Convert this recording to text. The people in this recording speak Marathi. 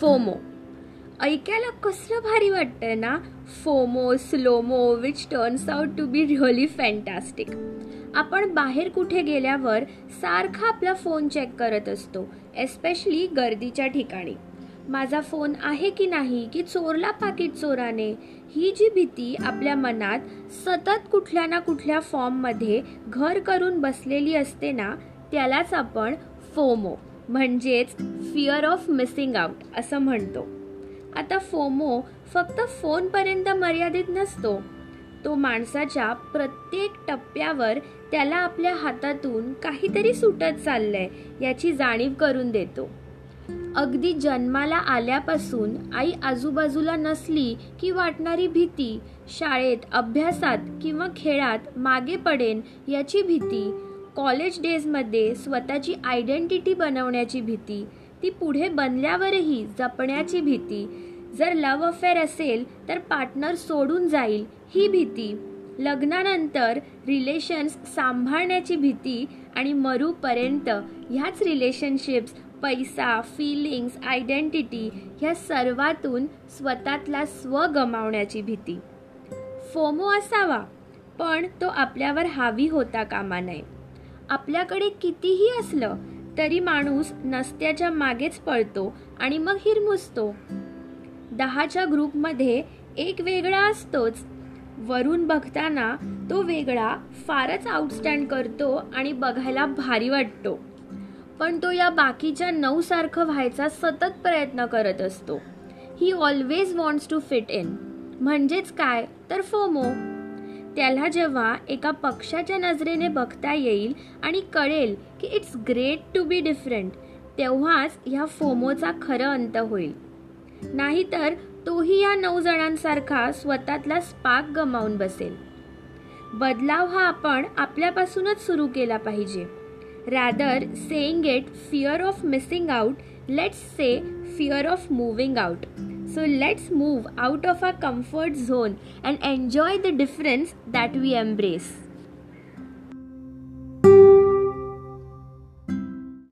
फोमो. ऐकायला कसलं भारी वाटतंय ना? FOMO slomo which turns out to be really fantastic आपण बाहेर कुठे गेल्यावर सारखा आपला फोन चेक करत असतो एस्पेशली गर्दीच्या ठिकाणी. माझा फोन आहे की नाही की चोरला पाकिट चोराने? ही जी भीती आपल्या मनात सतत कुठल्या ना कुठल्या फॉर्ममध्ये घर करून बसलेली असते ना त्यालाच आपण फोमो. म्हणजेच फिअर ऑफ मिसिंग आउट असं म्हणतो. आता फोमो फक्त फोनपर्यंत मर्यादित नसतो. तो माणसाच्या प्रत्येक टप्प्यावर त्याला आपल्या हातातून काहीतरी सुटत चाललंय याची जाणीव करून देतो. अगदी जन्माला आल्यापासून आई आजूबाजूला नसली की वाटणारी भीती शाळेत अभ्यासात किंवा खेळात मागे पडेन याची भीती कॉलेज डेजमध्ये स्वतःची आयडेंटिटी बनवण्याची भीती ती पुढे बनल्यावरही जपण्याची भीती. जर लव अफेअर असेल तर पार्टनर सोडून जाईल ही भीती. लग्नानंतर रिलेशन्स सांभाळण्याची भीती आणि मरूपर्यंत ह्याच रिलेशनशिप्स पैसा फिलिंग्स आयडेंटिटी ह्या सर्वातून स्वतःतला स्व गमावण्याची भीती. फोमो असावा पण तो आपल्यावर हावी होता कामा नये. आपल्याकडे कितीही असलं तरी माणूस नसत्याच्या मागेच पळतो आणि मग हिरमुसतो. दहाच्या ग्रुपमध्ये एक वेगळा असतोच. वरून बघताना तो वेगळा फारच आउटस्टँड करतो आणि बघायला भारी वाटतो. पण तो या बाकीच्या नऊ सारखं व्हायचा सतत प्रयत्न करत असतो. He always wants to fit in म्हणजेच काय? तर फोमो. त्याला जेव्हा एका पक्षाच्या नजरेने बघता येईल आणि कळेल की it's great to be different तेव्हाच ह्या फोमोचा खरं अंत होईल. नाहीतर तोही या नऊ जणांसारखा स्वतःतला स्पार्क गमावून बसेल. बदलाव हा आपण आपल्यापासूनच सुरू केला पाहिजे. Rather saying it fear of missing out let's say fear of moving out So let's move out of our comfort zone and enjoy the difference that we embrace.